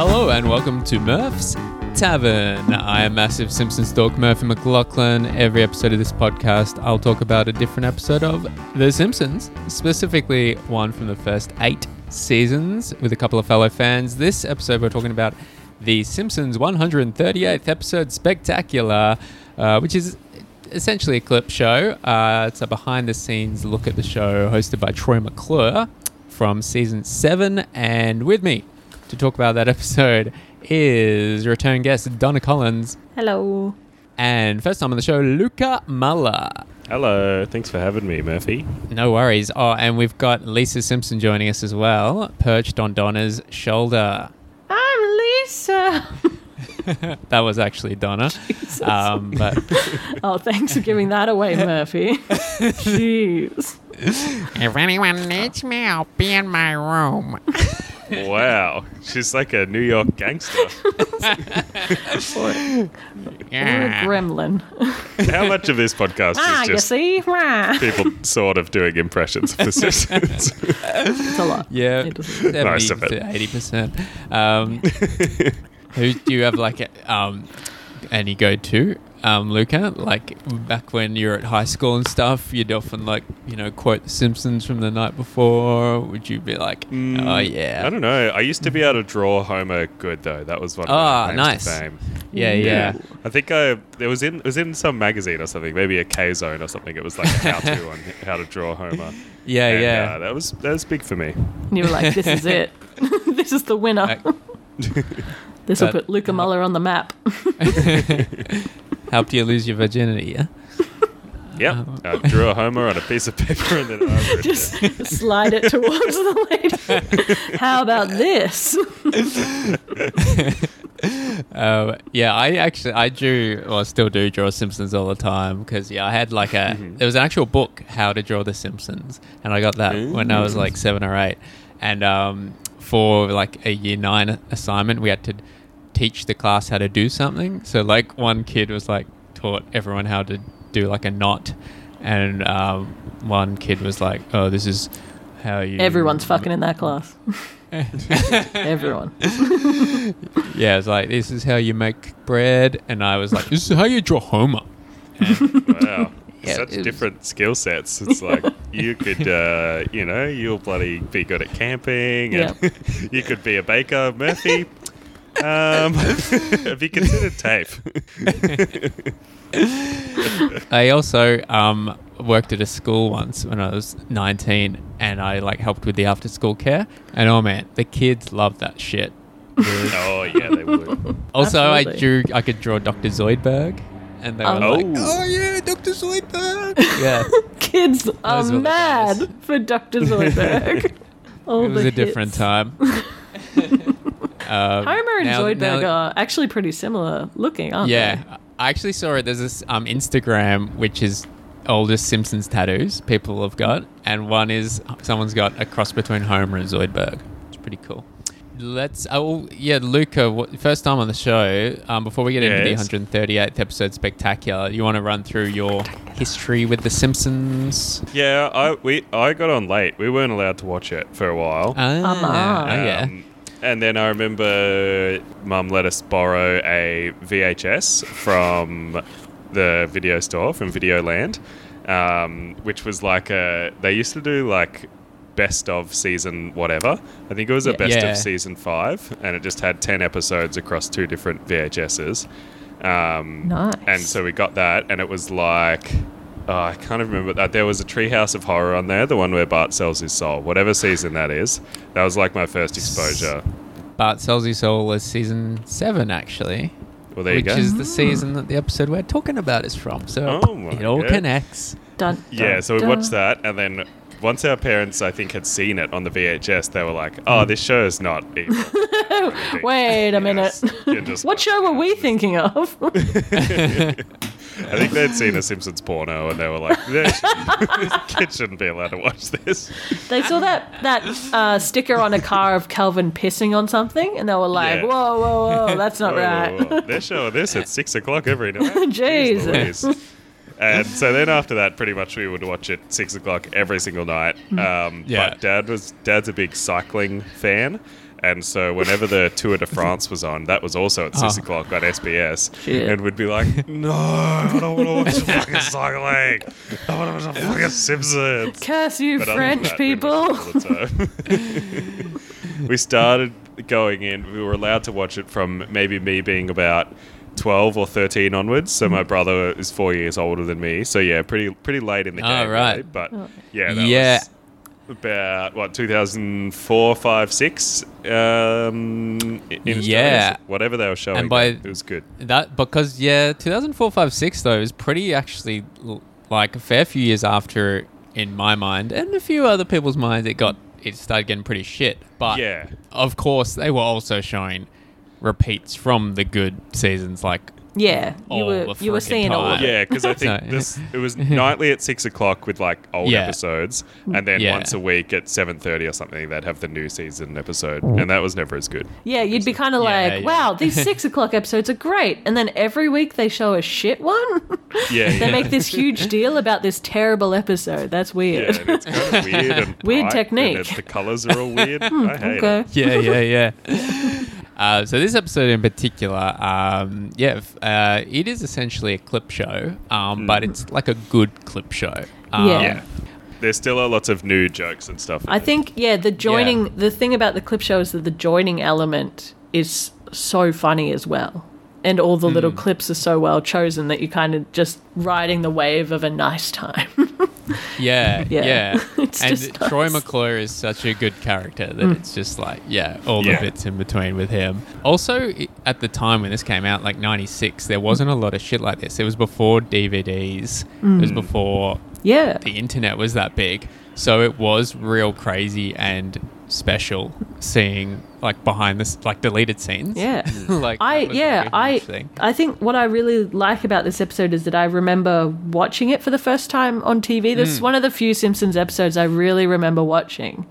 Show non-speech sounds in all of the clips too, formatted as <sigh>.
Hello and welcome to Murph's Tavern. I am massive Simpsons dork Murphy McLaughlin. Every episode of this podcast, I'll talk about a different episode of The Simpsons, specifically one from the first eight seasons with a couple of fellow fans. This episode, we're talking about The Simpsons 138th episode spectacular, uh, which is essentially a clip show. Uh, it's a behind the scenes look at the show hosted by Troy McClure from season seven. And with me to talk about that <laughs> episode is return guest Donna Collins Hello. and first time on the show, Luca Muller. Hello, thanks for having me, Murphy. No worries. Oh, and we've got Lisa Simpson joining us as well, perched on Donna's shoulder. I'm Lisa. <laughs> That was actually Donna. <laughs> Um, but oh, thanks for giving that away, Murphy. Jeez. if anyone needs me, I'll be in my room. Wow, she's like a New York gangster. <laughs> Or, or a gremlin. How much of this podcast ah, is you see? People sort of doing impressions of the Simpsons? It's a lot. Yeah, It is. Most of it. eighty percent. Um, who do you have like a, um, any go to, um, Luca? Like back when you were at high school and stuff, you'd often like you know quote The Simpsons from the night before. Would you be like, oh Mm, yeah, I don't know. I used to be able to draw Homer good though. That was one of Ah, my nice. to fame. yeah, yeah, I think I it was in it was in some magazine or something, maybe a K Zone or something. It was like a <laughs> how to on how to draw Homer. yeah, And, yeah. uh, that was that was big for me. And you were like, this is it. <laughs> <laughs> this is the winner. Like- this will put Luca Muller on the map. Helped you lose your virginity, yeah? <laughs> Yep, I drew a Homer on a piece of paper and then I <laughs> Just it. <laughs> slide it towards the lady. How about this? Um, yeah, I actually I drew or still do draw Simpsons all the time because yeah, I had like a there was an actual book how to draw the Simpsons, and I got that when I was like seven or eight, and um, for like a year nine assignment, we had to teach the class how to do something. So like one kid was like taught everyone how to do like a knot, and um, one kid was like, oh, this is how you Everyone's fucking in that class. <laughs> Everyone. <laughs> Yeah, it's like this is how you make bread, and I was like, this is how you draw Homer. Wow. <laughs> Yeah, Such different skill sets. It's like you could, uh, you know, you'll bloody be good at camping, and you could be a baker, Murphy. Um, <laughs> have you considered tape? <laughs> I also um, worked at a school once when I was 19, and I like helped with the after school care. And oh man, the kids love that shit. <laughs> oh yeah, they would. Also, I drew, I could draw Dr. Zoidberg, and they were Oh. like, Oh. "Oh yeah, Dr. Zoidberg." yeah, Kids are Those were the mad for Dr. Zoidberg. All it was the a different time. Um, Homer and now- Zoidberg now- are actually pretty similar looking, aren't they? Yeah, I actually saw it. There's this um, Instagram which is oldest Simpsons tattoos people have got, and one is someone's got a cross between Homer and Zoidberg. It's pretty cool. Let's. Oh yeah, Luca. First time on the show. Um, before we get into the 138th episode spectacular, you want to run through your history with the Simpsons? Yeah, I we I got on late. We weren't allowed to watch it for a while. Ah, oh, yeah. And then I remember Mum let us borrow a VHS from the video store from Videoland, um, which was like a. They used to do like best of season whatever. I think it was a Yeah. best Yeah. of season five, and it just had ten episodes across two different VHSs. Um, Nice. And so we got that, and it was like. Oh, I can't remember that. There was a Treehouse of Horror on there, the one where Bart sells his soul, whatever season that is. That was like my first exposure. Bart sells his soul is season seven actually. Well, there you which go. is the hmm. season that the episode we're talking about is from. So Oh my it all God. connects. Dun, yeah, so we dun. watched that, and then once our parents, I think, had seen it on the VHS, they were like, "Oh, this show is not <laughs> evil." Wait a minute. Yes, you're just what show were we thinking of? <laughs> <laughs> I think they'd seen a Simpsons porno, and they were like, "This <laughs> kid shouldn't be allowed to watch this." they saw that that uh, sticker on a car of Calvin pissing on something, and they were like, Yeah. "Whoa, whoa, whoa, <laughs> that's not Whoa, right." whoa, whoa. They're showing this at six o'clock every night. <laughs> Jeez Jesus. Louise. And so then after that, pretty much we would watch it six o'clock every single night. Um, Yeah. But dad was dad's a big cycling fan, And so whenever the Tour de France was on, that was also at six Oh. o'clock on SBS, Shit. and we'd be like, "No, I don't want to watch fucking cycling. I want to watch fucking Simpsons." Curse you, But French that, people. it all the time. we started going in. We were allowed to watch it from maybe me being about twelve or thirteen onwards. So my mm. brother is four years older than me. So yeah, pretty pretty late in the Oh, game, right. really. But oh. yeah, that Yeah. was about what 2004, 5, 6. Um. Yeah. whatever they were showing. And by- it was good. That because yeah, 2004, 5, 6 though is pretty actually like a fair few years after in my mind and a few other people's minds it got it started getting pretty shit. But Yeah. of course they were also showing repeats from the good seasons like Yeah, you All were the you were frickin' seeing all of time. it. Yeah, because I <laughs> think So- this it was <laughs> nightly at six o'clock with like old Yeah. episodes, and then Yeah. once a week at seven thirty or something, they'd have the new season episode, and that was never as good. Yeah, you'd be kind of like, yeah. wow, these <laughs> six o'clock episodes are great. And then every week they show a shit one. Yeah, they yeah. make this huge deal about this terrible episode. That's Yeah, weird. and it's kind of weird and Weird bright, technique. And it- the colors are all weird. Hmm, I hate okay. it. yeah, yeah, yeah. Uh, so this episode in particular, um, yeah, uh, it is essentially a clip show, um, but it's like a good clip show. Um, Yeah. Yeah, there's still uh, lots of new jokes and stuff. I it. think, yeah, the joining, the thing about the clip show is that the joining element is so funny as well. And all the Hmm. little clips are so well chosen that you're kind of just riding the wave of a nice time. <laughs> <laughs> Yeah, Yeah. yeah. <laughs> It's and just Troy nice. McClure is such a good character that it's just like, yeah, all Yeah. the bits in between with him. Also, at the time when this came out, like 96, there wasn't a lot of shit like this. It was before DVDs, it Mm. was before yeah. the internet was that big. So it was real crazy and special seeing like behind this, like deleted scenes. Yeah. <laughs> like, I yeah, I. I think what I really like about this episode is that I remember watching it for the first time on TV. This Hmm. is one of the few Simpsons episodes I really remember watching.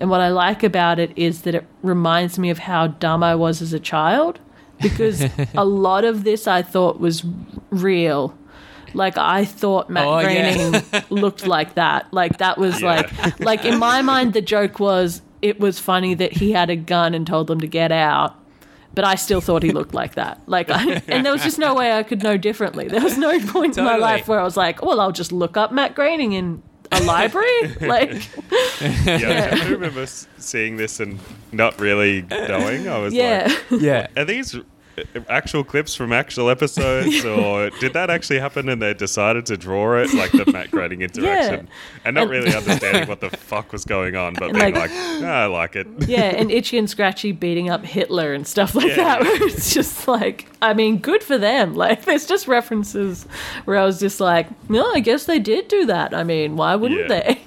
And what I like about it is that it reminds me of how dumb I was as a child because <laughs> a lot of this I thought was real. Like I thought Matt Oh, yeah. Groening <laughs> looked like that. Like that was Yeah. like like in my mind the joke was it was funny that he had a gun and told them to get out but I still thought he looked like that. Like, I, and there was just no way I could know differently. There was no <laughs> point in my life where I was like, well, I'll just look up Matt Groening in a library. <laughs> like, Yeah, <laughs> I remember seeing this and not really knowing. I was yeah, like, Yeah. are these actual clips from actual episodes, <laughs> or did that actually happen and they decided to draw it like the Matt Groening interaction, and not And- really understanding what the fuck was going on, but And, being like- like, "Ah, I like it. <laughs> yeah, and Itchy and Scratchy beating up Hitler and stuff like Yeah, that. Where it's just like, I mean, good for them. <laughs> Like, there's just references where I was just like, no, I guess they did do that. I mean, why wouldn't Yeah. they?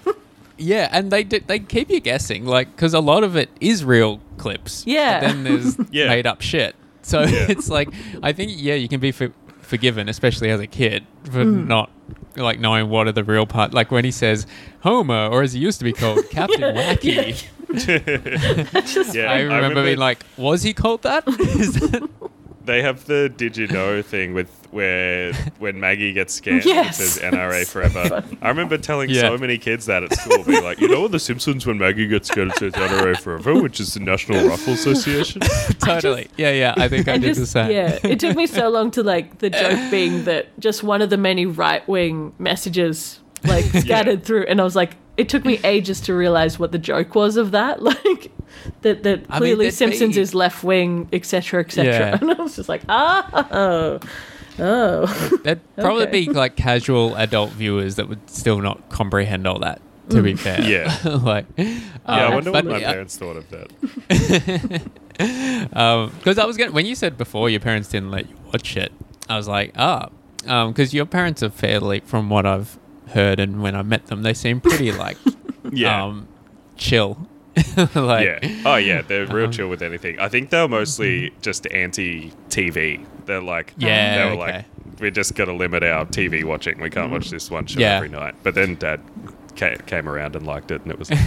Yeah, and they do, they keep you guessing, like because a lot of it is real clips. Yeah. But then there's Yeah. made up shit. So Yeah. <laughs> it's like I think yeah, you can be for, forgiven, especially as a kid, for Hmm. not like knowing what are the real part. Like when he says Homer, or as he used to be called, <laughs> Captain Wacky. <laughs> just Yeah, I remember, being like, was he called that? Is that- They have the did you know thing with where when Maggie gets <laughs> scanned, Yes. it says NRA forever. I remember telling Yeah. so many kids that at school, being like, you know, in The Simpsons when Maggie gets scanned, it says NRA forever, which is the National Rifle Association. <laughs> totally. yeah, yeah. I think I and did just, the same. Yeah, it took me so <laughs> long to like the joke being that just one of the many right wing messages like scattered through, and I was like, it took me ages to realize what the joke was of that, like that that I mean, clearly there'd Simpsons be- is left wing, etc., etc. Yeah. And I was just like, ah, oh, oh, There'd <laughs> probably Okay. be like casual adult viewers that would still not comprehend all that. To be fair, Yeah. <laughs> like, Yeah, I um, wonder what my yeah, parents thought of that. <laughs> because I was going when you said before your parents didn't let you watch it, I was like, ah, because your parents are fairly, from what I've heard and when I met them, they seem pretty like, Yeah. um, chill. <laughs> like, yeah. Oh, yeah. They're real Um, chill with anything. I think they're mostly just anti TV. They're like, Yeah, they were okay. like, we just got to limit our TV watching. We can't watch this one show Yeah. every night. But then Dad ca- came around and liked it, and it was <laughs> like,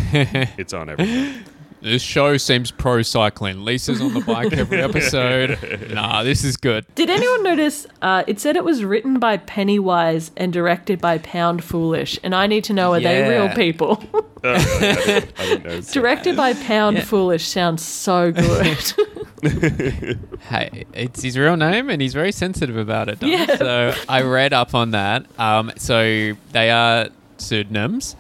it's on every night. This show seems pro cycling. Lisa's on the bike every <laughs> episode. nah, this is good. Did anyone notice? Uh, it said it was written by Pennywise and directed by Pound Foolish, and I need to know are they real people? <laughs> Oh, I, didn't, I didn't know. directed by Pound Yeah. Foolish sounds so good. <laughs> Hey, it's his real name, and he's very sensitive about it. Dom. Yeah. So I read up on that. Um, so they are pseudonyms.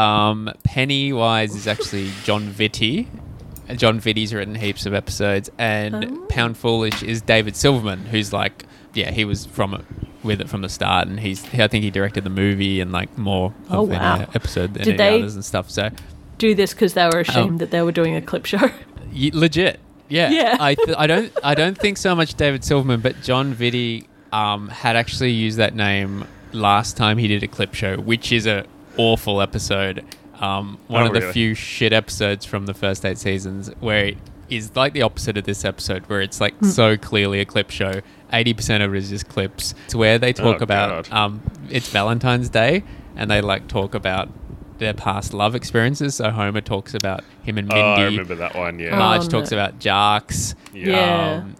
Um, Pennywise is actually Jon Vitti. Jon Vitti's written heaps of episodes, and Oh. Pound Foolish is David Silverman, who's like, yeah, he was from it with it from the start, and he's I think he directed the movie and like more Oh, of wow. an episode than Did any others and stuff. So Do this because they were ashamed Oh. that they were doing a clip show. Y- legit. Yeah. Yeah. I, th- I don't I don't think so much David Silverman, but Jon Vitti um, had actually used that name last time he did a clip show, which is a awful episode. Um, one Oh, of the really? few shit episodes from the first eight seasons where it is like the opposite of this episode, where it's like so clearly a clip show. Eighty percent of it is just clips. It's where they talk Oh, about um, it's Valentine's Day, and they like talk about their past love experiences. So Homer talks about him and Oh, Mindy. I remember that one. Yeah. Oh, Marge no. talks about Jacques. Yeah. Um,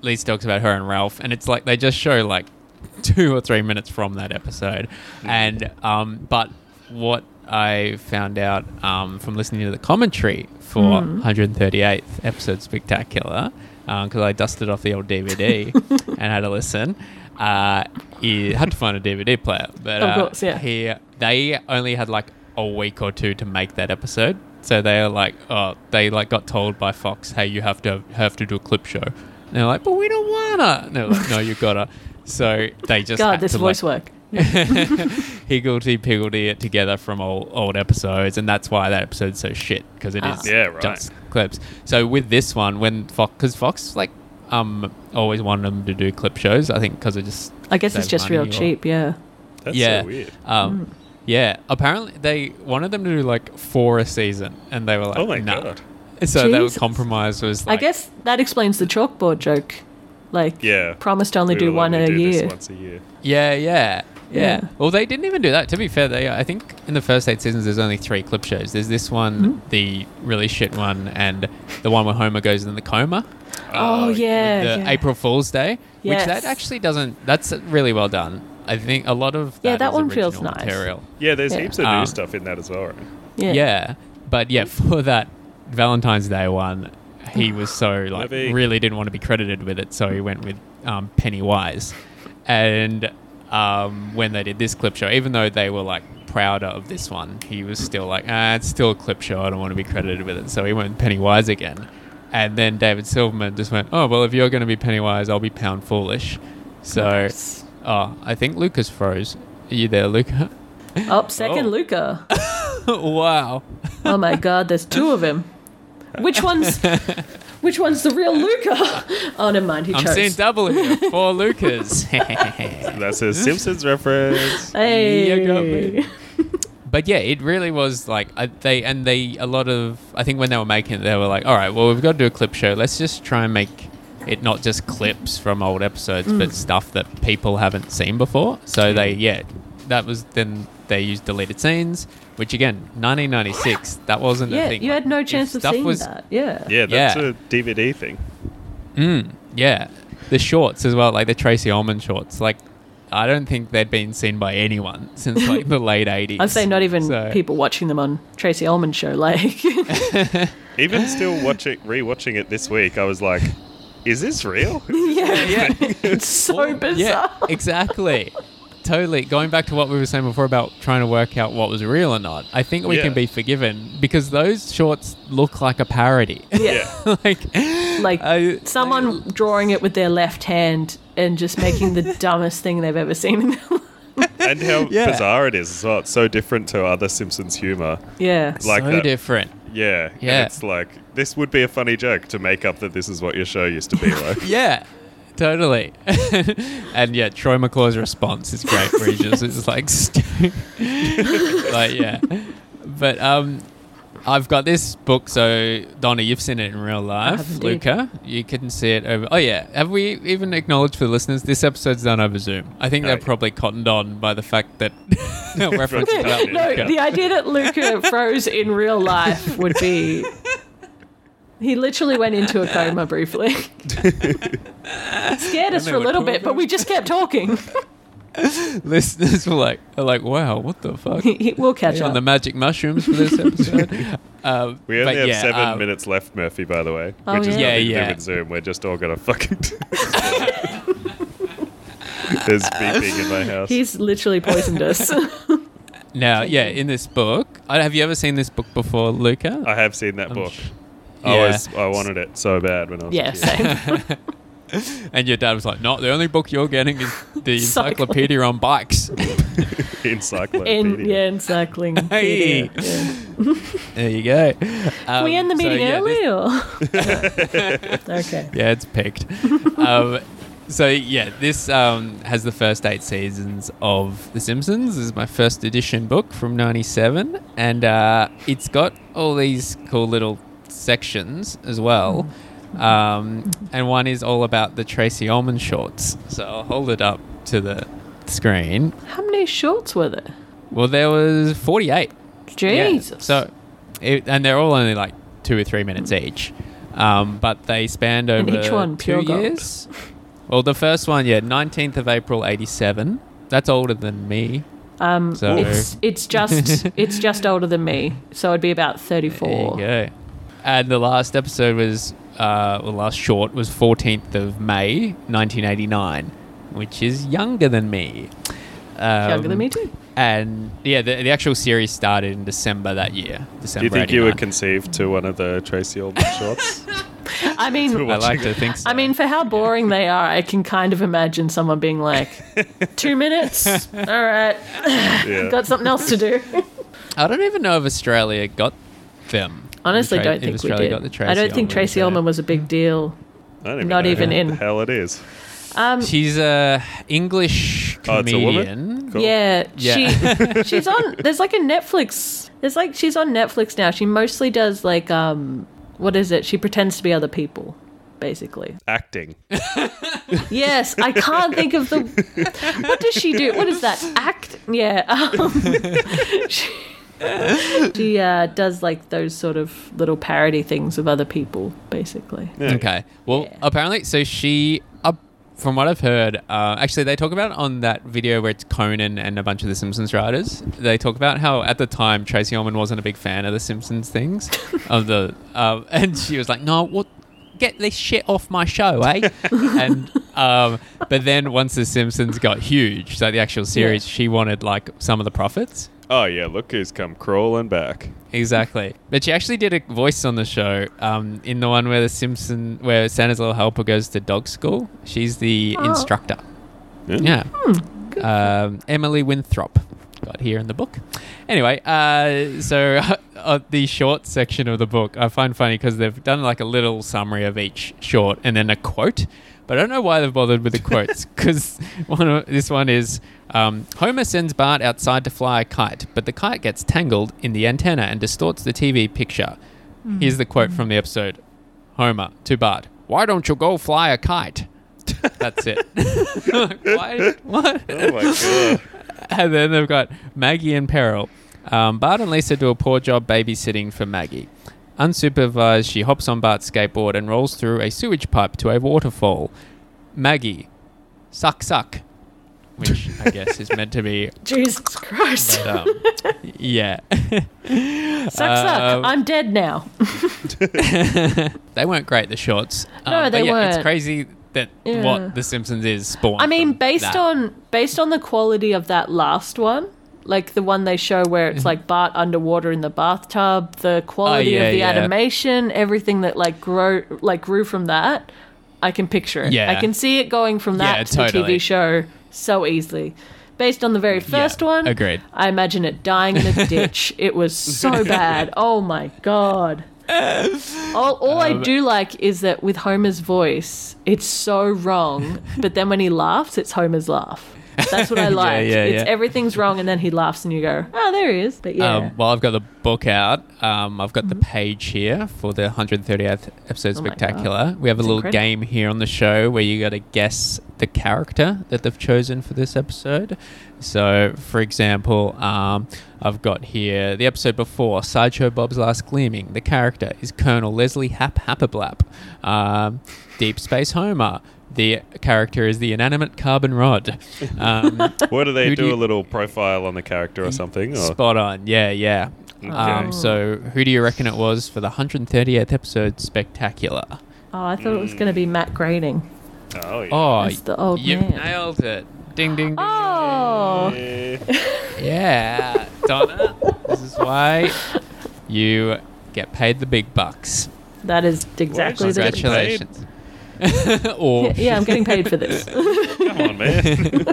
Lisa talks about her and Ralph, and it's like they just show like two or three minutes from that episode. And um, but what I found out um, from listening to the commentary for 138th episode spectacular, because I dusted off the old DVD <laughs> and had a listen. Uh, you had to find a DVD player, but Of uh, course, yeah. he they only had like a week or two to make that episode. So they are like, oh, they like got told by Fox, hey, you have to have to do a clip show. And they're like, but we don't wanna. And they're like, no, you gotta. So they just God, had this to, voice like, work. <laughs> higgledy piggledy it together from old, old episodes, and that's why that episode's so shit because it is Ah. Yeah, right. just clips. So with this one, when Fox, because Fox like um always wanted them to do clip shows, I think because it just I guess it's save just real or- cheap, yeah. That's yeah. so weird. Um, Yeah, apparently they wanted them to do like four a season, and they were like, Oh my nah. god. <laughs> So that Jesus. compromise was. Like, I guess that explains the chalkboard joke. Like, Yeah. promised to only We do will one only a do this year. Once a year. Yeah, yeah, yeah, Yeah. Well, they didn't even do that. To be fair, they I think in the first eight seasons there's only three clip shows. There's this one, Mm-hmm. the really shit one, and the one where Homer goes in the coma. Oh, yeah. the yeah. April Fool's Day, yes. which that actually doesn't. That's really well done. I think a lot of Yeah, that that is one feels nice. Material. Yeah, there's Yeah. heaps of Um, new stuff in that as well. Right? Yeah. Yeah. but yeah, for that Valentine's Day one, he was so like Maybe. really didn't want to be credited with it, so he went with um, Pennywise. And um, when they did this clip show, even though they were like prouder of this one, he was still like, ah, it's still a clip show. I don't want to be credited with it, so he went with Pennywise again. And then David Silverman just went, oh well, if you're going to be Pennywise, I'll be Pound Foolish. So, Nice. oh, I think Lucas froze. Are you there, Luca? Up second, Oh. Luca. <laughs> wow. Oh my God, there's two of him. Which one's <laughs> which one's the real Luca? <laughs> Oh, never mind. He I'm chose. seeing double here. Four <laughs> Lucas. <laughs> That's a Simpsons reference. hey. You got me. but yeah, it really was like uh, they and they a lot of I think when they were making it, they were like, all right, well, we've got to do a clip show. Let's just try and make it not just clips from old episodes, but stuff that people haven't seen before. So they yeah, that was then they used deleted scenes, which again, 1996, that wasn't a Yeah, thing. you Like, had no chance of stuff seeing was, that. Yeah. Yeah, that's Yeah. a DVD thing. Mm, yeah, the shorts as well, like the Tracey Ullman shorts, like. I don't think they'd been seen by anyone <laughs> since like the <laughs> late 80s. I'd say not even So- people watching them on Tracey Ullman show. Like, <laughs> Even still watching, rewatching it this week, I was like, "Is this real?" yeah, yeah. it's so Well, bizarre. Yeah, exactly. Totally. Going back to what we were saying before about trying to work out what was real or not, I think we Yeah. can be forgiven because those shorts look like a parody. Yeah. <laughs> like, Like I- someone drawing it with their left hand and just making the <laughs> dumbest thing they've ever seen in their life. and how <laughs> Yeah. bizarre it is as well. It's so different to other Simpsons humor. Yeah. Like so that. different. Yeah, and Yeah. it's like this would be a funny joke to make up that this is what your show used to be like. Yeah. Totally, <laughs> and yeah, Troy McClure's response is great. Where he just is like, <laughs> like yeah, but um, I've got this book. So Donna, you've seen it in real life. have. Luca, you can see it over. Oh yeah, have we even acknowledged for the listeners? This episode's done over Zoom. I think they're Right. probably cottoned on by the fact that no <laughs> reference. about no, the idea that Luca froze in real life would be He literally went into a coma <laughs> briefly. <laughs> Scared us for a were little bit, but we just kept talking. <laughs> Listeners were like, are like, wow, what the fuck? He- he- we'll catch Hey, on the magic mushrooms for this episode. um, We only but have yeah, seven um, minutes left, Murphy. By the way, Oh, which is yeah? nothing Yeah, to yeah. do with Zoom. We're just all gonna fucking. There's beeping in my house. He's literally poisoned us. Now, yeah, in this book, have you ever seen this book before, Luca? I have seen that I'm book. sh- I Yeah. was I wanted it so bad when I was yeah, a kid. same. <laughs> <laughs> And your dad was like, "No, the only book you're getting is the <laughs> Cycling. encyclopedia on bikes." Encyclopedia. In, yeah, in cycling. Hey. Yeah. there you go. Can Um, we end the so, meeting yeah, this- early or? okay. Yeah, it's picked. um, so yeah, this um, has the first eight seasons of The Simpsons. This is my first edition book from '97, and uh, it's got all these cool little sections as well. Um, and one is all about the Tracey Ullman shorts. So I'll hold it up to the screen. How many shorts were there? Well, there was 48. Yeah, Jesus. So, it, and they're all only like two or three minutes each, um, but they spanned over And each one two years. Well, the first one, yeah, nineteenth of April, eighty-seven. That's older than me. um, so- it's it's just <laughs> it's just older than me, so it'd be about 34. There you go. And the last episode was, uh, well, last short was fourteenth of May, nineteen eighty-nine, which is younger than me. Um, Younger than me too. And yeah, the, the actual series started in December that year. December. Do you think you were conceived to one of the Tracey Ullman shorts? <laughs> I mean, I like to think so. I mean, for how boring they are, I can kind of imagine someone being like, <laughs> two minutes? All right. yeah. <laughs> Got something else to do. I don't even know if Australia got them. Honestly, Tra- don't if think we did. got the Tracey I don't think Tracey show. Ullman was a big deal. I don't even not know even who in. the hell it is. Um, She's a English Oh, it's a woman? comedian. Cool. Yeah, Yeah. she <laughs> she's on. There's like a Netflix. There's like she's on Netflix now. She mostly does like um, what is it? She pretends to be other people, basically. Acting. <laughs> Yes, I can't think of the. What does she do? What is that? Act? Yeah. Um, <laughs> she <laughs> she uh, does like those sort of little parody things of other people, basically. Yeah. Okay. Well, Yeah. apparently, so she, uh, from what I've heard, uh, actually, they talk about it on that video where it's Conan and a bunch of the Simpsons writers. They talk about how at the time Tracey Ullman wasn't a big fan of the Simpsons things, <laughs> of the, uh, and she was like, "No, what." Get this shit off my show, eh? <laughs> and um, but then once the Simpsons got huge, so the actual series, Yeah. she wanted like some of the profits. Oh yeah, look who's come crawling back. Exactly. But she actually did a voice on the show um, in the one where the Simpson, where Santa's little helper goes to dog school. She's the Oh. instructor. Yeah. Yeah. Um, Emily Winthrop. Got here in the book. Anyway, uh, so <laughs> uh, the short section of the book I find funny because they've done like a little summary of each short and then a quote. But I don't know why they've bothered with the quotes <laughs> because one of, this one is um, Homer sends Bart outside to fly a kite, but the kite gets tangled in the antenna and distorts the TV picture. Here's the quote from the episode Homer to Bart Why don't you go fly a kite? <laughs> That's it. Why? What? Oh my god. <laughs> And then they've got Maggie in peril. Um, Bart and Lisa do a poor job babysitting for Maggie. Unsupervised, she hops on Bart's skateboard and rolls through a sewage pipe to a waterfall. Maggie, suck, suck. Which I <laughs> guess is meant to be, Jesus Christ. but, um, <laughs> yeah. suck, suck. Um, I'm dead now. they weren't great, the shorts. Um, No, but they yeah, It's weren't. crazy that Yeah. what The Simpsons is spawned. I mean, based that. on based on the quality of that last one, like the one they show where Mm-hmm. it's like Bart underwater in the bathtub, the quality Oh, yeah, of the yeah. animation, everything that like grow like grew from that, I can picture it. Yeah. I can see it going from that Yeah, to totally. the TV show so easily. Based on the very first one, agreed. I imagine it dying in a <laughs> ditch. it was so bad. <laughs> Oh my god. All, all I Um, do like is that with Homer's voice, it's so wrong, but then when he laughs, it's Homer's laugh. That's what I <laughs> like. yeah, it's yeah. everything's wrong, and then he laughs, and you go, "Oh, there he is." But yeah, Um, well, I've got the book out. Um, I've got the page here for the 130th episode Oh spectacular. We have a That's little incredible. game here on the show where you got to guess the character that they've chosen for this episode. So, for example, um, I've got here the episode before Sideshow Bob's Last Gleaming. The character is Colonel Leslie Hap Hapablap. Um, Deep Space Homer. The character is the inanimate carbon rod. Um, <laughs> What do they do do? you- a little profile on the character or something? Or? Spot on. Yeah, yeah. Okay. Um, so, who do you reckon it was for the 138th episode spectacular? oh, I thought it was going to be Matt Groening. Oh, yeah. Oh, That's the old you man. nailed it. Ding, ding, ding. Oh, <laughs> Yeah. Donna, this is why you get paid the big bucks. that is exactly the Congratulations. <laughs> or Yeah, yeah, I'm getting paid for this. <laughs> Come on, man.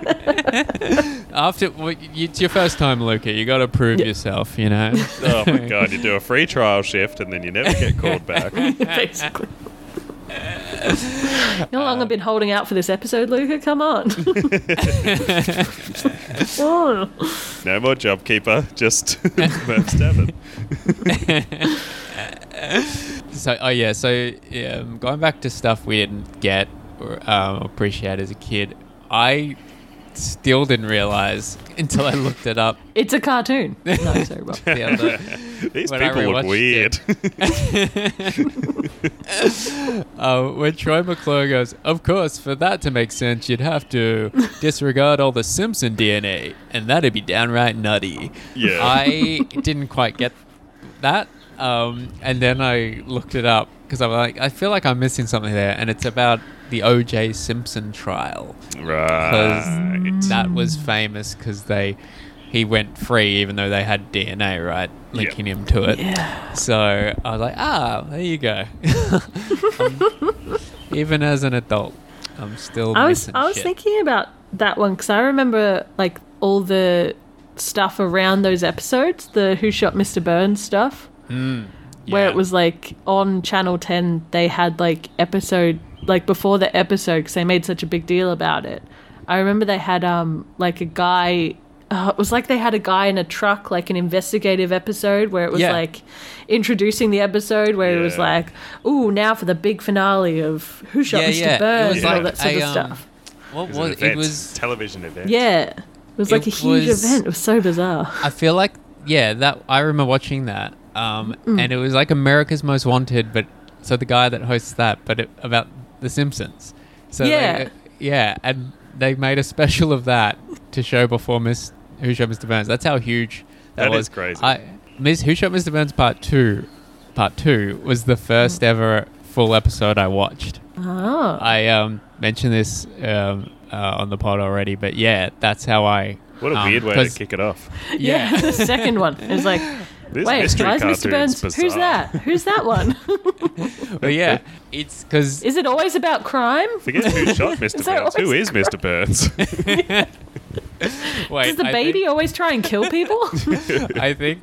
<laughs> after well, you, it's your first time, Luca, you got to prove Yeah. yourself, you know? oh my god, you do a free trial shift and then you never get called back. Basically. You know how long I've been holding out for this episode, Luca? Come on. oh. No more job keeper, just Murph's Tavern. So, oh yeah, so um, going back to stuff we didn't get or um, appreciate as a kid, I still didn't realize <laughs> until I looked it up It's a cartoon. <laughs> No, sorry, Rob. the other. These people look weird. <laughs> uh, when Troy McClure goes, of course, for that to make sense, you'd have to disregard all the Simpson DNA, and that'd be downright nutty. Yeah. I didn't quite get that, um, and then I looked it up because I'm like, I feel like I'm missing something there, and it's about the O.J. Simpson trial Right. because that was famous because they he went free even though they had DNA right linking him to it. Yeah. So I was like, ah, there you go. <laughs> Um, even as an adult, I'm still. I was I was shit. thinking about that one because I remember like all the stuff around those episodes, the Who Shot Mr. Burns stuff, Mm, where it was like on Channel Ten they had like episode like before the episode because they made such a big deal about it. I remember they had um like a guy. Uh, <laughs> it was like they had a guy in a truck, like an investigative episode where it was Yeah. like introducing the episode where it was like, "Ooh, now for the big finale of Who Shot Yeah, Mr. yeah. It Burns" was and all like that sort a, of um, stuff. What It was, was an it? Was television event. Yeah. It was like It a huge was- event. It was so bizarre. I feel like yeah, that I remember watching that, um, Mm. and it was like America's Most Wanted, but so the guy that hosts that, but it, about The Simpsons. So they- Yeah. uh, yeah, and they made a special of that to show before Miss Who Shot Mr. Burns. That's how huge that, That was. is crazy. I Miss Who Shot Mr. Burns Part Two, Part Two was the first ever full episode I watched. Oh. I um, mentioned this um, uh, on the pod already, but yeah, that's how I. What a um, weird way to kick it off. yeah. <laughs> the second one. It was like, <laughs> This wait, mystery why is Mr. Burns? bizarre. Who's that? Who's that one? <laughs> <laughs> But yeah, it's because is it always about crime? Forget who <laughs> shot Mr. Burns. Who is always is Mr. Burns? wait, Does the I baby Think, always try and kill people? I think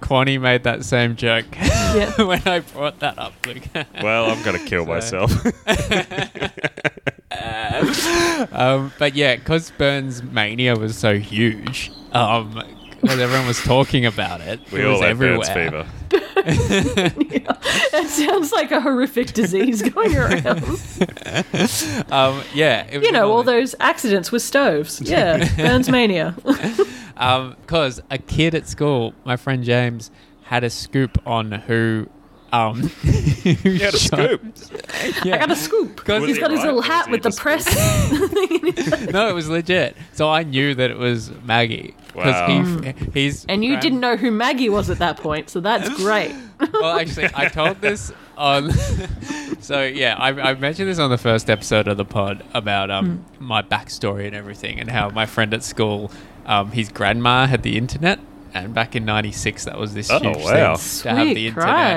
Quani made that same joke Yeah. when I brought that up. Luke. well, I'm gonna kill So- myself. um, but yeah, because Burns mania was so huge, um, because everyone was talking about it, we it all was have everywhere. Burns fever. <laughs> That sounds like a horrific disease going around. Um, yeah, it was You know, all those accidents with stoves. Yeah, <laughs> Burns mania. <laughs> because a kid at school, my friend James, had a scoop on who. Um, who You had a scoop. Yeah. I got a scoop. Because Was He's he got his right, little hat with the press. no, it was legit. So I knew that it was Maggie. Wow. he, he's and you grand- didn't know who Maggie was at that point, so that's <laughs> great. Well, actually, I told this on. <laughs> so yeah, I, I mentioned this on the first episode of the pod about um my backstory and everything, and how my friend at school, um, his grandma had the internet. And back in '96, that was this Oh, huge wow. thing to have the internet,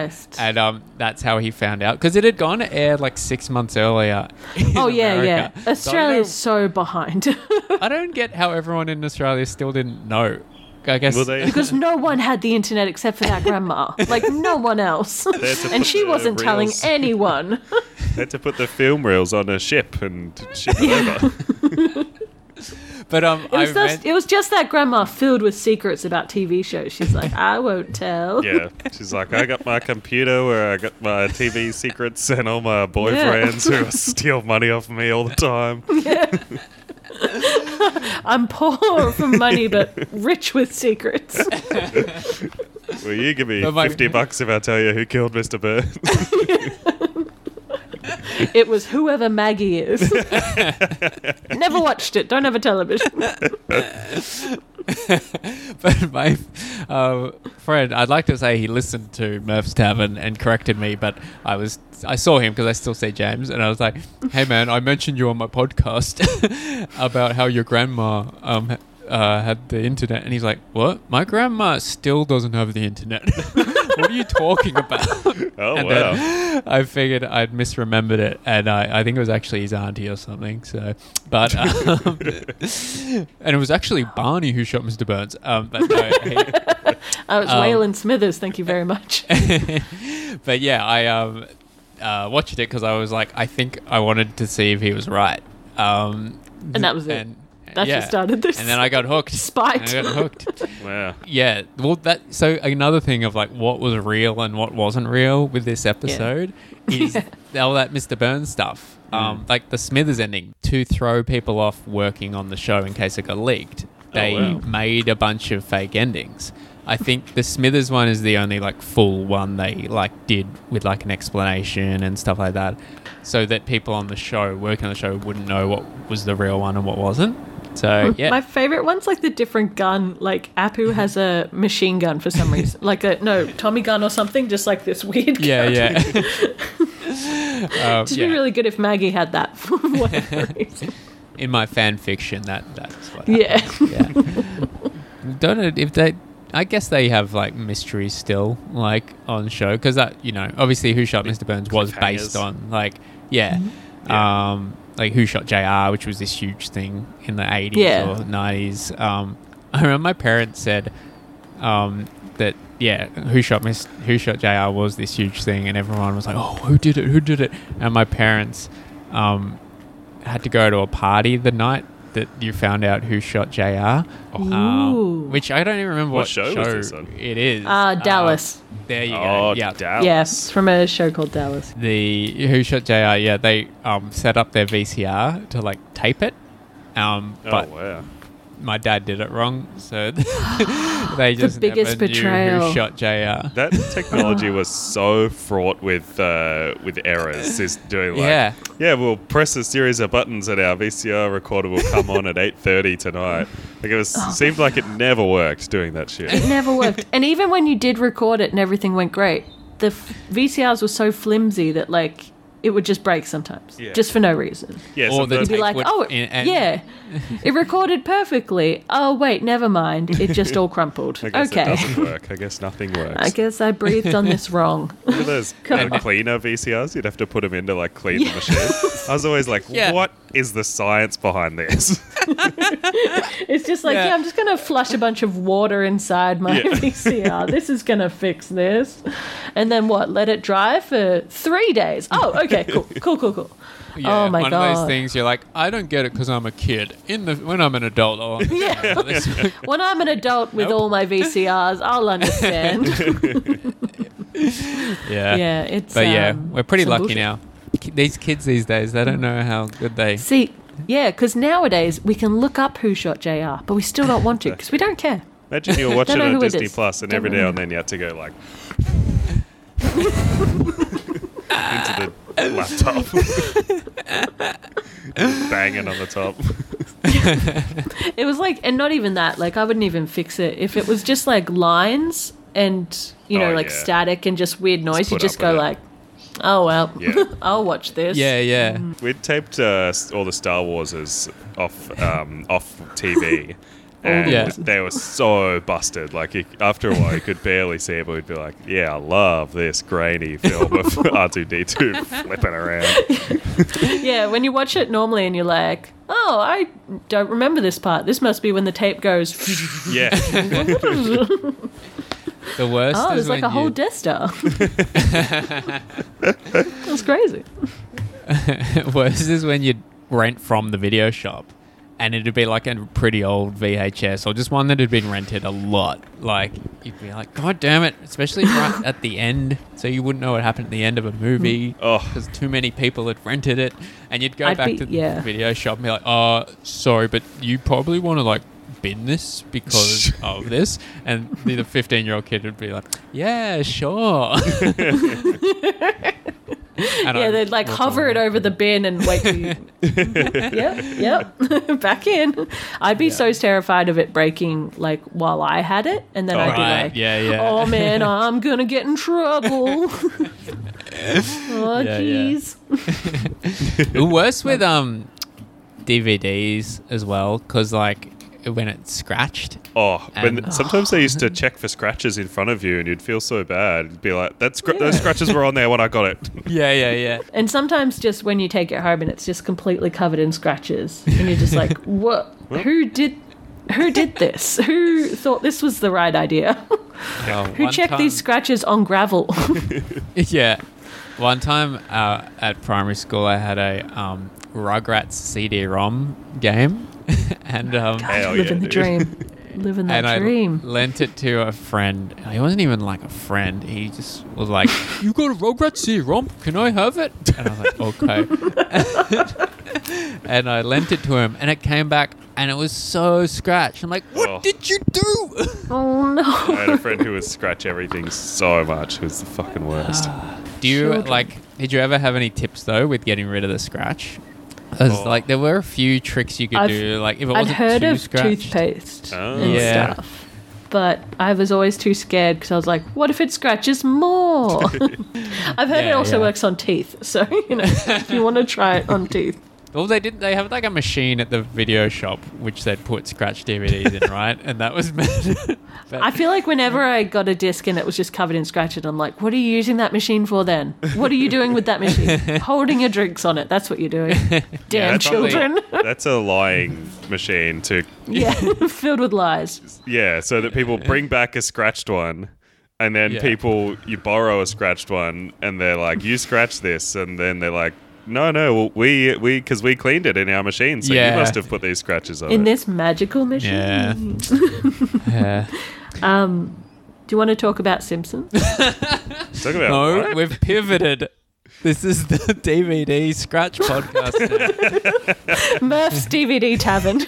Christ. and um, that's how he found out because it had gone to air like six months earlier. <laughs> in Oh yeah, America. yeah. So I Australia's don't- so behind I don't get how everyone in Australia still didn't know. I guess Well, they- because no one had the internet except for that grandma. <laughs> Like no one else, and she wasn't telling reels- anyone. <laughs> Had to put the film reels on a ship and ship it over. But um, It was, I just, read- it was just that grandma filled with secrets about TV shows. She's like, I won't tell. Yeah, she's like, I got my computer where I got my TV secrets and all my boyfriends who steal money off me all the time. <laughs> Yeah. I'm poor for money, but rich with secrets. Will you give me But my- 50 bucks if I tell you who killed Mr. Burns? <laughs> It was whoever Maggie is. <laughs> Never watched it. Don't have a television. <laughs> but my uh, friend, I'd like to say he listened to Murph's Tavern and corrected me, but I was I saw him because I still see James, and I was like, "Hey man, I mentioned you on my podcast <laughs> about how your grandma um uh, had the internet," and he's like, "What? My grandma still doesn't have the internet. <laughs> what are you talking about?" Oh, and wow. then I figured I'd misremembered it, and I, I think it was actually his auntie or something. So, but um, <laughs> and it was actually Barney who shot Mr. Burns. Um, but no, he- Oh, it's Um, Waylon Smithers. Thank you very much. <laughs> but yeah, I um uh, watched it because I was like, I think I wanted to see if he was right. Um, And that was it. and- That's yeah. what started this. And then I got hooked. Spiked. I got hooked. <laughs> Wow. Yeah. Well, that so another thing of like what was real and what wasn't real with this episode <laughs> is all that Mr. Burns stuff. Um, like the Smithers ending to throw people off working on the show in case it got leaked. They wow. made a bunch of fake endings. I think the Smithers one is the only like full one they like did with like an explanation and stuff like that, so that people on the show working on the show wouldn't know what was the real one and what wasn't. So <laughs> yeah, My favorite one's like the different gun. Like Apu has a machine gun for some reason, <laughs> like a no Tommy gun or something. Just like this weird. yeah, gun. yeah. <laughs> um, It'd yeah. be really good if Maggie had that for whatever reason. in my fan fiction that that's what Yeah. happened. yeah don't know if they i guess they have like mysteries still like on show because that you know obviously who shot mr burns was based on like yeah, Yeah. um like who shot jr which was this huge thing in the 80s Yeah. or 90s um i remember my parents said um that yeah who shot miss who shot jr was this huge thing and everyone was like oh who did it? Who did it? And my parents um had to go to a party the night that you found out who shot JR, Ooh. um, which I don't even remember What what, show was this on? it is. Uh, Dallas. there you Oh, go. Yeah. Dallas. Yes, from a show called Dallas. The Who Shot JR, yeah, they um, set up their VCR to like tape it. Um, Oh, wow. My dad did it wrong, so <laughs> they just the biggest never knew betrayal. who shot JR. That technology was so fraught with uh, with errors. Is doing like, Yeah. yeah, we'll press a series of buttons and our VCR recorder will come on at eight thirty tonight. Like it was Oh. seemed like it never worked doing that shit. It never worked. and even when you did record it and everything went great, the f- VCRs were so flimsy that like it would just break sometimes, Yeah. just for no reason. Yeah, Or the sometimes- You'd be Tape like, would- oh, in- and- yeah, it recorded perfectly. Oh wait, never mind. It just all crumpled. <laughs> I guess it okay. doesn't work. I guess nothing works. I guess I breathed on this wrong. <laughs> Remember those <laughs> Come uh, cleaner VCRs? You'd have to put them in to like clean the machine. I was always like, Yeah. what is the science behind this? It's just like, Yeah. yeah, I'm just gonna flush a bunch of water inside my Yeah. VCR. This is gonna fix this. And then what? Let it dry for three days. Oh, okay, cool, <laughs> cool, cool, cool. Yeah, oh my one god. of those things you're like, I don't get it because I'm a kid. In the when I'm an adult, I'll understand Yeah. <laughs> how this works. When I'm an adult with Nope. all my VCRs, I'll understand. <laughs> yeah. yeah, it's. But yeah, um, we're pretty lucky bullshit. now. These kids these days, they don't know how good they. See, yeah, because nowadays we can look up who shot JR, but we still don't want to because we don't care. Imagine you were watching know it on who it Disney Plus, and Don't every now and then you had to go like into the <laughs> laptop, banging on the top. <laughs> It was like, and not even that. Like, I wouldn't even fix it if it was just like lines and you know, Oh, like yeah. static and just weird noise. you just go like, oh well, Yeah. <laughs> I'll watch this. Yeah, yeah. We taped uh, all the Star Warses off um, off TV. And Yeah. they were so busted. Like you, after a while, you could barely see it, but we'd be like, "Yeah, I love this grainy film of <laughs> R two D two flipping around." <laughs> yeah. When you watch it normally and you're like, oh, I don't remember this part. This must be when the tape goes. <laughs> Yeah, The worst Oh, is there's like when a whole you, Death Star. That's crazy. worst is when you rent from the video shop and it'd be like a pretty old VHS or just one that had been rented a lot. Like you'd be like, God damn it! Especially right <laughs> at the end, so you wouldn't know what happened at the end of a movie Oh. because too many people had rented it, and you'd go I'd back be- to the yeah. video shop and be like, Oh, sorry, but you probably want to like bin this because <laughs> of this, and the fifteen-year-old kid would be like, Yeah, sure. <laughs> And yeah, they'd like hover it over the bin and wait for you. <laughs> yep, yep. <laughs> Back in. I'd be so terrified of it breaking like while I had it, and then Oh, I'd be like, yeah, yeah. "Oh man, <laughs> I'm gonna get in trouble." oh Yeah, yeah. jeez. The worse with um DVDs as well, because like when it's scratched. Oh, when And- sometimes they used to <laughs> check for scratches in front of you, and you'd feel so bad. You'd be like, "That scr- those scratches were on there when I got it." <laughs> Yeah, yeah, yeah. And sometimes just when you take it home and it's just completely covered in scratches, and you're just like, <laughs> "What? Who did?" Who did this? Who thought this was the right idea? Who One checked these scratches on gravel? Yeah. One time uh, at primary school, I had a um, Rugrats CD-ROM game, <laughs> and um, Hell Living yeah, the dude. dream. <laughs> Living that and I dream. lent it to a friend. He wasn't even like a friend. He just was like, <laughs> "You got a Rugrats CD-ROM? Can I have it?" And I was like, "Okay." and I lent it to him, and it came back, and it was so scratched. I'm like, "What Oh. did you do?" Oh no. I had a friend who would scratch everything so much. It was the fucking worst. <sighs> Do you Children. like? Did you ever have any tips though with getting rid of the scratch? 'Cause, Oh. like there were a few tricks you could I've- do. Like if it I'd wasn't heard too of scratched. toothpaste Oh. and Yeah. stuff. But I was always too scared because I was like, what if it scratches more? <laughs> I've heard it also yeah. works on teeth. So, you know, if you want to try it on teeth. Well, they did. They have like a machine at the video shop which they'd put scratch DVDs in, <laughs> right? And that was <laughs> but- I feel like whenever I got a disc and it was just covered in scratches, I'm like, what are you using that machine for then? What are you doing with that machine? <laughs> Holding your drinks on it. That's what you're doing. Damn that's probably- children. That's a lying machine to yeah, filled with lies. yeah, so that people bring back a scratched one. And then Yeah. people, you borrow a scratched one, and they're like, "You scratch this," and then they're like, "No, no, well, we we because we cleaned it in our machine, so Yeah. you must have put these scratches on In it." this magical machine. <laughs> Yeah. yeah. Do you want to talk about Simpsons? <laughs> Talk about No, what? we've pivoted. This is the <laughs> DVD scratch podcast. now. Murph's DVD Tavern.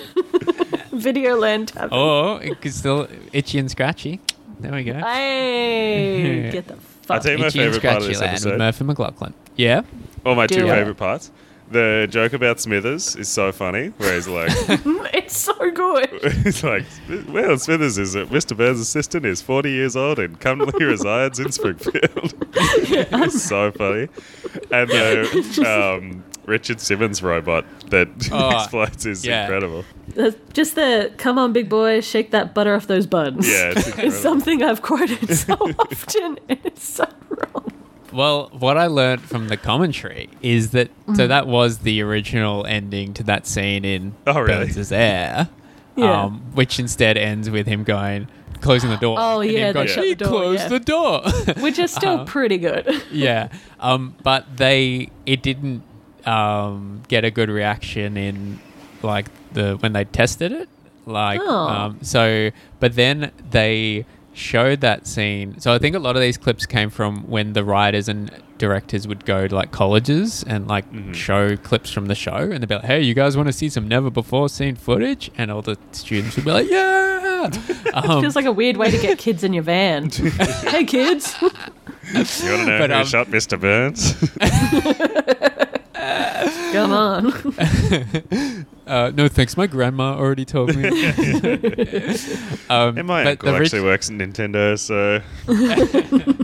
Videoland Tavern. oh, it's still itchy and scratchy. There we go. Hey, get the I'll fuck. tell you my itchy and favorite part of scratchy this land with episode. Murphy McLaughlin. Yeah. Oh, my Do two it. favorite parts. The joke about Smithers is so funny, where he's like, <laughs> It's so good. <laughs> he's like, well, Smithers is uh, Mr. Burns' assistant, is 40 years old and currently <laughs> resides in Springfield. it's so funny. And the um, Richard Simmons robot that Oh, explodes is yeah. incredible. The- Just the come on, big boy, shake that butter off those buns. Yeah, it's It's something I've quoted so often, and it's so wrong. Well, what I learned from the commentary is that Mm. so that was the original ending to that scene in Oh, really? Burns' Heir, Yeah. um, which instead ends with him going closing the door. Oh, and him yeah, they going, shut the "He door, closed yeah." the door. Which is still Uh, pretty good. <laughs> yeah, um, but they it didn't um, get a good reaction in like the when they tested it. Like Oh. um, so, but then they showed that scene. So I think a lot of these clips came from when the writers and directors would go to like colleges and like show clips from the show, and they'd be like, "Hey, you guys want to see some never before seen footage?" And all the students would be like, "Yeah." <laughs> Um, Feels like a weird way to get kids in your van. <laughs> hey, kids. <laughs> You want to know But, who um, shot Mr. Burns? Come on. Uh, no thanks, my grandma already told me. <laughs> um, and my uncle the rich- actually works at Nintendo, so <laughs>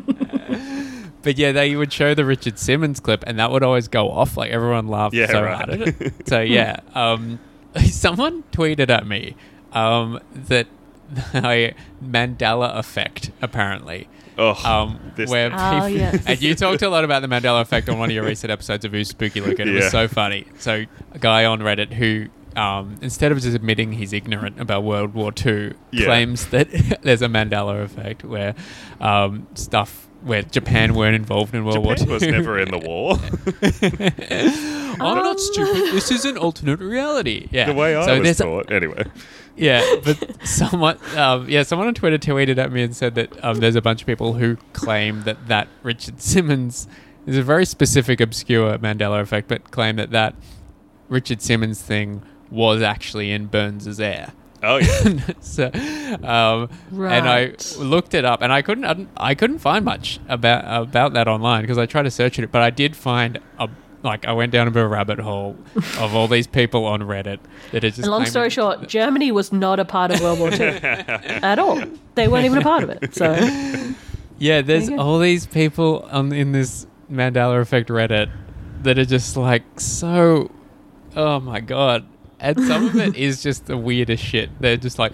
But yeah, they would show the Richard Simmons clip, and that would always go off. Like everyone laughed Yeah, so right. hard at <laughs> it. So yeah, um, someone tweeted at me um, that a Mandela effect apparently, oh, um, this where Oh, people, yes. <laughs> and you talked a lot about the Mandela effect on one of your recent episodes of Who's Spooky Looking. It Yeah. was so funny. So a guy on Reddit who um, instead of just admitting he's ignorant about World War II, Yeah. claims that <laughs> there's a Mandela effect where um, stuff where Japan weren't involved in World War Japan War was never in the war. <laughs> I'm Um, not stupid. This is an alternate reality. Yeah. the way I so was there's a- taught. Anyway. Yeah, but someone, um, yeah, someone on Twitter tweeted at me and said that um, there's a bunch of people who claim that that Richard Simmons is a very specific, obscure Mandela effect, but claim that that Richard Simmons thing was actually in Burns's Heir. Oh yeah. <laughs> so, um, and I looked it up, and I couldn't, I couldn't- I couldn't find much about about that online because I tried to search it, but I did find a. Like I went down a bit of a rabbit hole of all these people on Reddit that is just. And long story claiming- short, Germany was not a part of World War II <laughs> at all. They weren't even a part of it. So <laughs> Yeah, there's you go. all these people on in this Mandela Effect Reddit that are just like so. Oh my god! And some of it is just the weirdest shit. They're just like,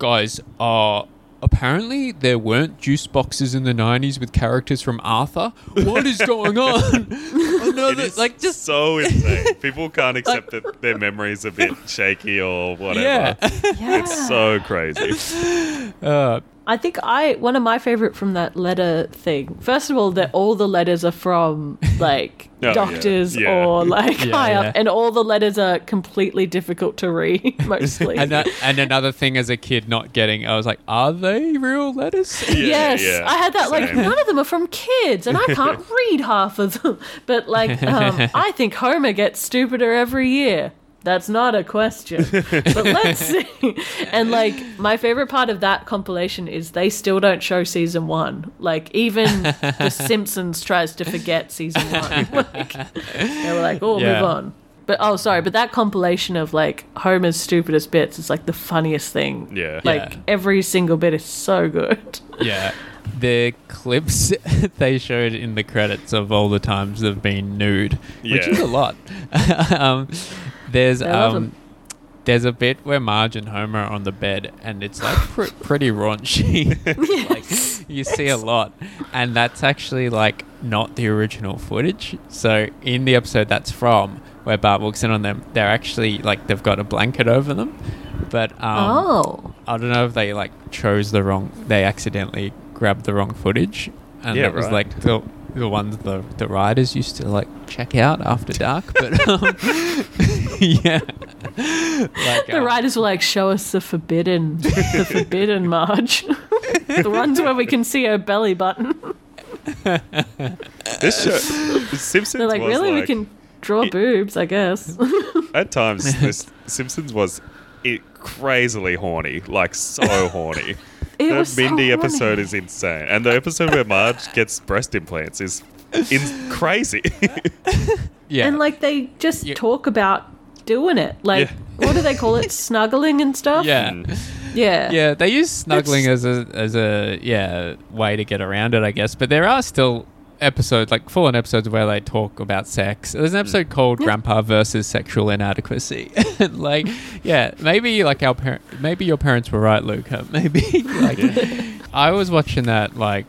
guys, uh, apparently there weren't juice boxes in the '90s with characters from Arthur. What is going on? <laughs> Is like just so insane. People can't accept that their memory's a bit shaky or whatever. yeah. It's so crazy. <laughs> uh, I think I one of my favorite from that letter thing. First of all, that all the letters are from <laughs> like Oh, doctors Yeah. or <laughs> like Yeah, high yeah. up, and all the letters are completely difficult to read. <laughs> Mostly, and that, and another thing as a kid not getting, I was like, are they real letters? Yeah, yes, yeah, I had that. Like same. none of them are from kids, and I can't read half of them. But like, um, I think Homer gets stupider every year. That's not a question. <laughs> but let's see. And like, my favorite part of that compilation is they still don't show season one. Like, even The <laughs> Simpsons tries to forget season one. <laughs> Like, they were like, "Oh, Yeah. move on." But oh, sorry. But that compilation of like Homer's stupidest bits is like the funniest thing. Yeah. Like Yeah. every single bit is so good. Yeah. The clips they showed in the credits of all the times they've been nude, which is a lot. um, there's um, there's a bit where Marge and Homer are on the bed, and it's like pr- <laughs> pretty raunchy. <laughs> like you see a lot, and that's actually like not the original footage. So in the episode that's from, where Bart walks in on them, they're actually like they've got a blanket over them, but um, oh. I don't know if they like chose the wrong. They accidentally grabbed the wrong footage, and Yeah, that was right. like the the ones the the riders used to like check out after dark. But <laughs> um, <laughs> yeah, like, The um, writers were like, "Show us the forbidden, the <laughs> forbidden Marge, the ones where we can see her belly button." This show, The Simpsons They're like, was "Really? like, we can draw boobs, I guess." at times this Simpsons was it crazily horny, like so horny. It the was so Mindy horny. episode is insane, and the episode where Marge <laughs> gets breast implants is in- crazy. <laughs> yeah, and like they just Yeah. talk about doing it. Like, Yeah. what do they call it? <laughs> Snuggling and stuff. yeah. Mm. yeah, Yeah, they use snuggling as a as a yeah way to get around it, I guess. But there are still episodes, like full on episodes, where they talk about sex. There's an episode mm. called "Grandpa versus Sexual Inadequacy." <laughs> like, yeah, maybe like our par- maybe your parents were right, Luca. <laughs> Maybe like I was watching that like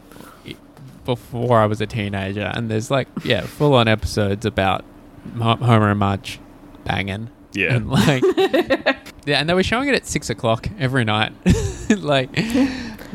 before I was a teenager, and there's like yeah, full on episodes about Ho- Homer and Marge banging. Yeah. And like, <laughs> yeah, and they were showing it at six o'clock every night. like,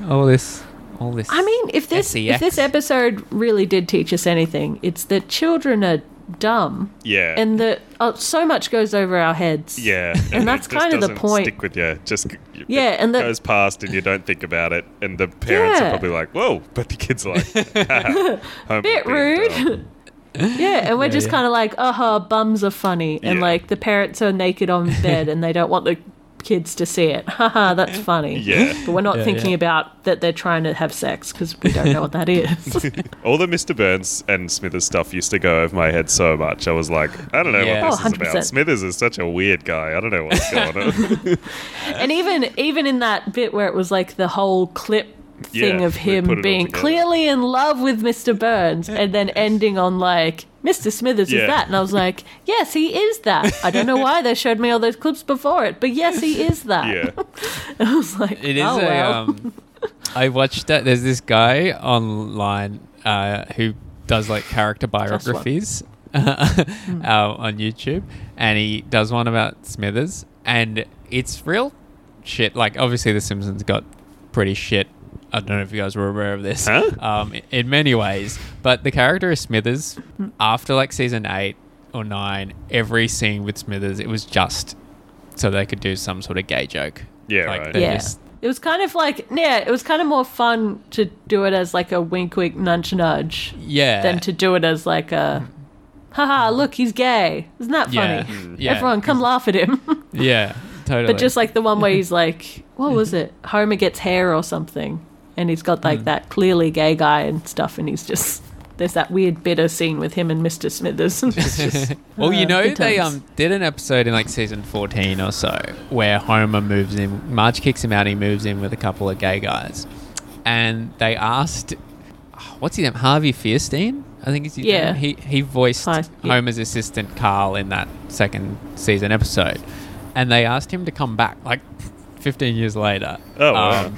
all this, all this. I mean, if this if this episode really did teach us anything, it's that children are dumb, yeah, and that uh, so much goes over our heads. yeah, and it that's kind of the point. Stick with you, just Yeah, and it the- goes past, and you don't think about it, and the parents Yeah. are probably like, "Whoa," but the kids are like, <laughs> Homer's <laughs> bit being dumb. rude. <laughs> yeah, and we're Yeah, just yeah. kind of like, uh huh, bums are funny, and Yeah. like the parents are naked on bed, and they don't want the kids to see it. <laughs> Haha, that's funny. Yeah. but we're not Yeah, thinking yeah. about that they're trying to have sex because we don't know what that is. <laughs> All the Mr. Burns and Smithers stuff used to go over my head so much. I was like, I don't know Yeah. what this Oh, is about. Smithers is such a weird guy. I don't know what's going on. <laughs> and even even in that bit where it was like the whole clip thing Yeah, of him put it all being clearly in love with Mr. Burns and then ending on like Mr. Smithers Yeah. is that and I was like <laughs> yes he is that I don't know why they showed me all those clips before it but yes he is that yeah. <laughs> I was like It is oh, a. well. Um, I watched that. There's this guy online uh, who does like character one. biographies, <laughs> uh, on YouTube, and he does one about Smithers, and it's real shit. Like, obviously, The Simpsons got pretty shit. I don't know if you guys were aware of this. Huh? Um, in many ways, but the character of Smithers, after like season eight or nine, every scene with Smithers, it was just so they could do some sort of gay joke. Yeah, Like, right. Yeah. just- It was kind of like, yeah, it was kind of more fun to do it as like a wink, wink, nudge, nudge yeah. than to do it as like a, haha, look, he's gay. Isn't that funny? Mm. Yeah. Everyone, come laugh at him. yeah, <laughs> totally. but just like the one where <laughs> he's like, what was it? Homer gets hair or something, and he's got Mm. like that clearly gay guy and stuff, and he's just there's that weird bitter scene with him and Mr. Smithers. <laughs> and just, well, you uh, know, they um did an episode in like season fourteen or so where Homer moves in. Marge kicks him out. He moves in with a couple of gay guys, and they asked, "What's his name? Harvey Fierstein." I think it's his Yeah. name. He he voiced Hi- yeah. Homer's assistant Karl in that second season episode, and they asked him to come back like fifteen years later. Oh, wow. um,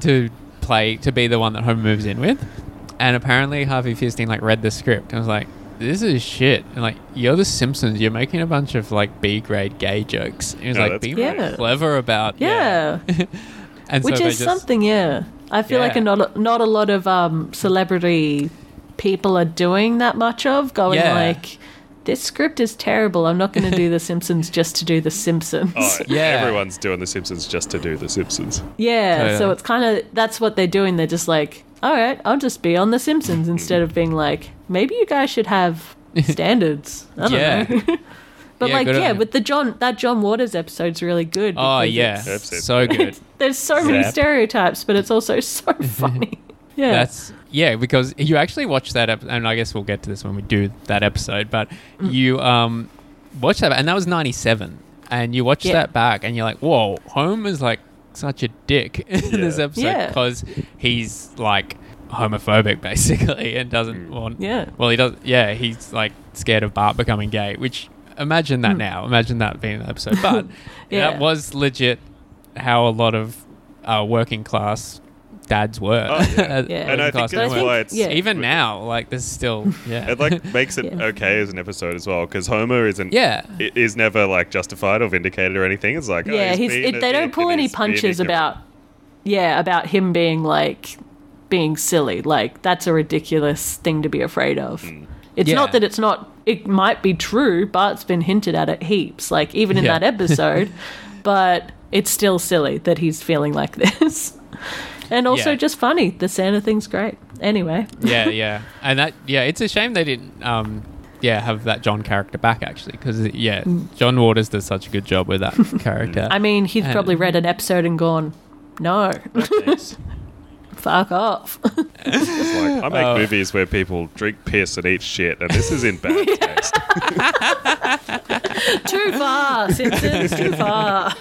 to play to be the one that Homer moves in with. And apparently Harvey Fierstein like read the script and was like, "This is shit." And like, you're the Simpsons. You're making a bunch of like B grade gay jokes. And he was Oh, like, that's "Be more Yeah. clever about yeah. <laughs> and Which so they is just- something, yeah. I feel like Yeah. a not a, not a lot of um, celebrity people are doing that much of going Yeah. like, this script is terrible. I'm not going to do The Simpsons <laughs> just to do The Simpsons. Oh, Yeah. Everyone's doing The Simpsons just to do The Simpsons. Yeah, oh, so it's kind of that's what they're doing. They're just like, all right, I'll just be on The Simpsons instead of being like, maybe you guys should have <laughs> standards. I don't Yeah. know. <laughs> but Yeah, like, good on yeah, them. with the John that John Waters episode's really good. Oh yeah, it's- That's it. so good. there's so many Zap. stereotypes, but it's also so funny. Yeah, That's yeah, because you actually watch that episode, and I guess we'll get to this when we do that episode. But Mm. you um watch that, and that was '97, and you watch Yeah. that back, and you're like, "Whoa, Home is like such a dick <laughs> in this Yeah. episode Yeah. because he's like homophobic <laughs> basically and doesn't want. yeah. Well, he does. Yeah, he's like scared of Bart becoming gay. Which imagine that now. Imagine that being an episode, but. <laughs> Yeah. that was legit how a lot of uh, working class dads were. Oh, yeah. <laughs> Yeah. And I think that's why it's yeah. Even now, like there's still <laughs> yeah. it like makes it Yeah. okay as an episode as well because Homer isn't yeah. i- is never like justified or vindicated or anything. It's like oh, yeah, he's he's, it, they don't pull any punches about yeah about him being like being silly. Like that's a ridiculous thing to be afraid of. Hmm. It's Yeah. not that it's not. It might be true. Bart's been hinted at it heaps. Like even in Yeah. that episode, <laughs> but it's still silly that he's feeling like this. <laughs> And also Yeah. just funny. The Santa thing's great. Anyway, yeah, <laughs> yeah, and that yeah, it's a shame they didn't um yeah have that John character back actually because yeah, John Waters does such a good job with that <laughs> character. Mm. I mean, he's And- probably read an episode and gone, no, Thanks. Fuck off. <laughs> It's like I make Oh. movies where people drink piss and eat shit, and this is in bad <laughs> taste. <laughs> too far, Simpsons, too far.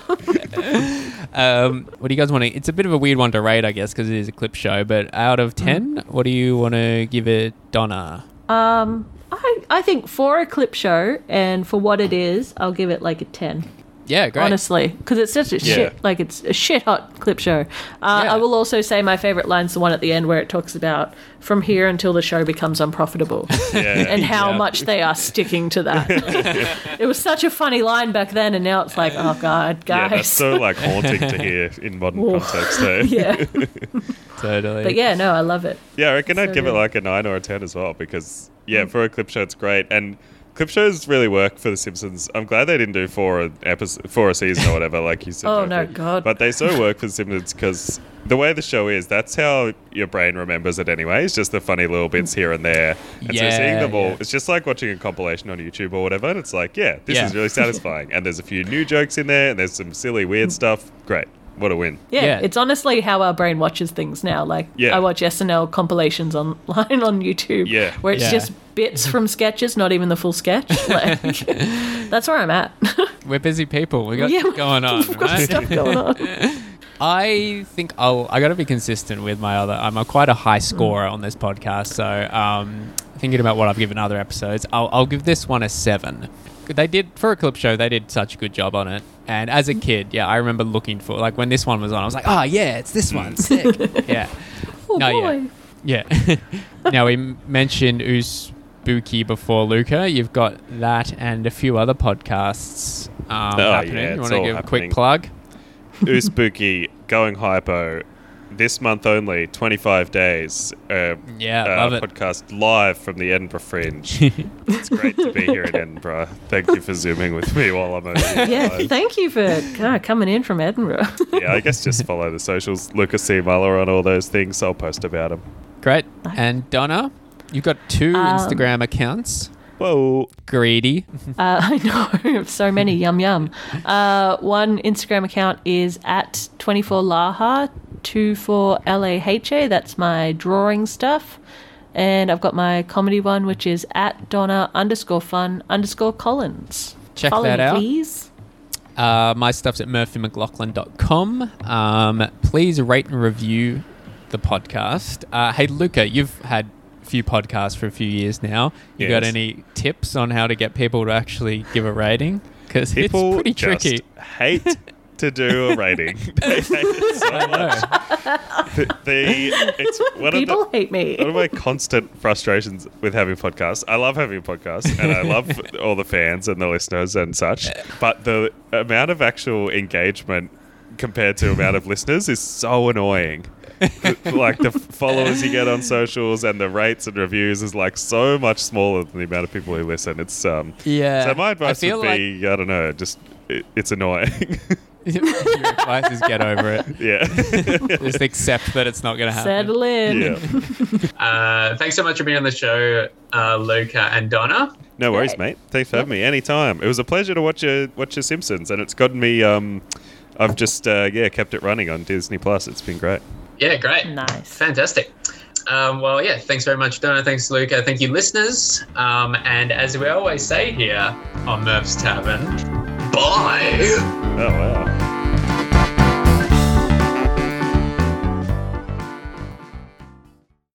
Um, what do you guys want to? It's a bit of a weird one to rate, I guess, because it is a clip show. But out of ten, what do you want to give it, Donna? Um, I I think for a clip show and for what it is, I'll give it like a ten. Yeah, great. Honestly, because it's such a Yeah. shit, like it's a shit hot clip show. Uh, Yeah. I will also say my favorite line's the one at the end where it talks about from here until the show becomes unprofitable, <laughs> Yeah. and how Yeah. much they are sticking to that. <laughs> <laughs> it was such a funny line back then, and now it's like, oh god, Yeah, guys. that's so like haunting to hear in modern Ooh. context. Eh? yeah, totally. but yeah, no, I love it. Yeah, I reckon I'd So give it like a nine or a ten as well because yeah, for a clip show, it's great and. Clip shows really work for The Simpsons. I'm glad they didn't do four a episode, four a season or whatever, like you said. Oh, no, Joffrey. God. But they so work for The Simpsons because the way the show is, that's how your brain remembers it anyway. It's just the funny little bits here and there. And Yeah, so seeing them all, yeah. it's just like watching a compilation on YouTube or whatever. And it's like, yeah, this Yeah. is really satisfying. and there's a few new jokes in there, and there's some silly, weird mm. stuff. Great, what a win! Yeah, Yeah. it's honestly how our brain watches things now. Like Yeah. I watch SNL compilations online on YouTube, Yeah. where it's Yeah. just bits from sketches, not even the full sketch. <laughs> Like <laughs> that's where I'm at. <laughs> We're busy people. We got Yeah, going on. We've got right? stuff going on. I think I'll. I got to be consistent with my other. I'm a quite a high Mm. scorer on this podcast, so um, thinking about what I've given other episodes, I'll, I'll give this one a seven. They did for a clip show. They did such a good job on it. And as a mm. kid, yeah, I remember looking for like when this one was on, I was like, oh yeah, it's this one, mm. sick, <laughs> yeah. Oh No, boy. yeah. Yeah. <laughs> now we m- mentioned who's spooky before Luca. You've got that and a few other podcasts um, Oh, happening. yeah, you want to all give a quick plug? Ooh <laughs> spooky, going hypo. This month only, 25 days. Uh, Yeah, uh, love it. podcast live from the Edinburgh Fringe. <laughs> it's great to be here in Edinburgh. Thank you for zooming with me while I'm over here. Yeah, live. thank you for God, coming in from Edinburgh. <laughs> yeah, I guess just follow the socials. Lucas C. Muller on all those things. I'll post about them. Great. And Donna, you've got two Um, Instagram accounts. Whoa. Greedy. Uh, <laughs> I know, so many, yum yum. Uh, one Instagram account is at 24laha, 24laha, that's my drawing stuff. And I've got my comedy one, which is at Donna underscore fun underscore Collins. Check Follow that me, out. please. Uh, my stuff's at murphymclaughlin.com. Um, please rate and review the podcast. Uh, hey, Luca, you've had a few podcasts for a few years now. You got any tips on how to get people to actually give a rating? Because it's People pretty just tricky. hate to do a rating. <laughs> <laughs> they hate it so much. know. The, the- it's one of the, People hate me. one of my constant frustrations with having podcasts. I love having a podcast and I love <laughs> all the fans and the listeners and such. But the amount of actual engagement compared to amount of listeners is so annoying. like the followers you get on socials and the rates and reviews is like so much smaller than the amount of people who listen. It's um Yeah. so my I advice feel would be I don't know, just it, it's annoying. <laughs> Your advice is get over it. yeah. <laughs> Just accept that it's not going to happen. Settle in. yeah. <laughs> Uh, thanks so much for being on the show, uh, Luca and Donna. No worries, Great. mate. Thanks for having me. Anytime. It was a pleasure to watch your watch your Simpsons, and it's gotten me. Um, I've just uh, yeah kept it running on Disney Plus. It's been great. Yeah, great. Nice. Fantastic. Um, well, yeah, thanks very much, Donna. Thanks, Luca. Thank you, listeners. Um, and as we always say here on Murph's Tavern, bye. Oh wow.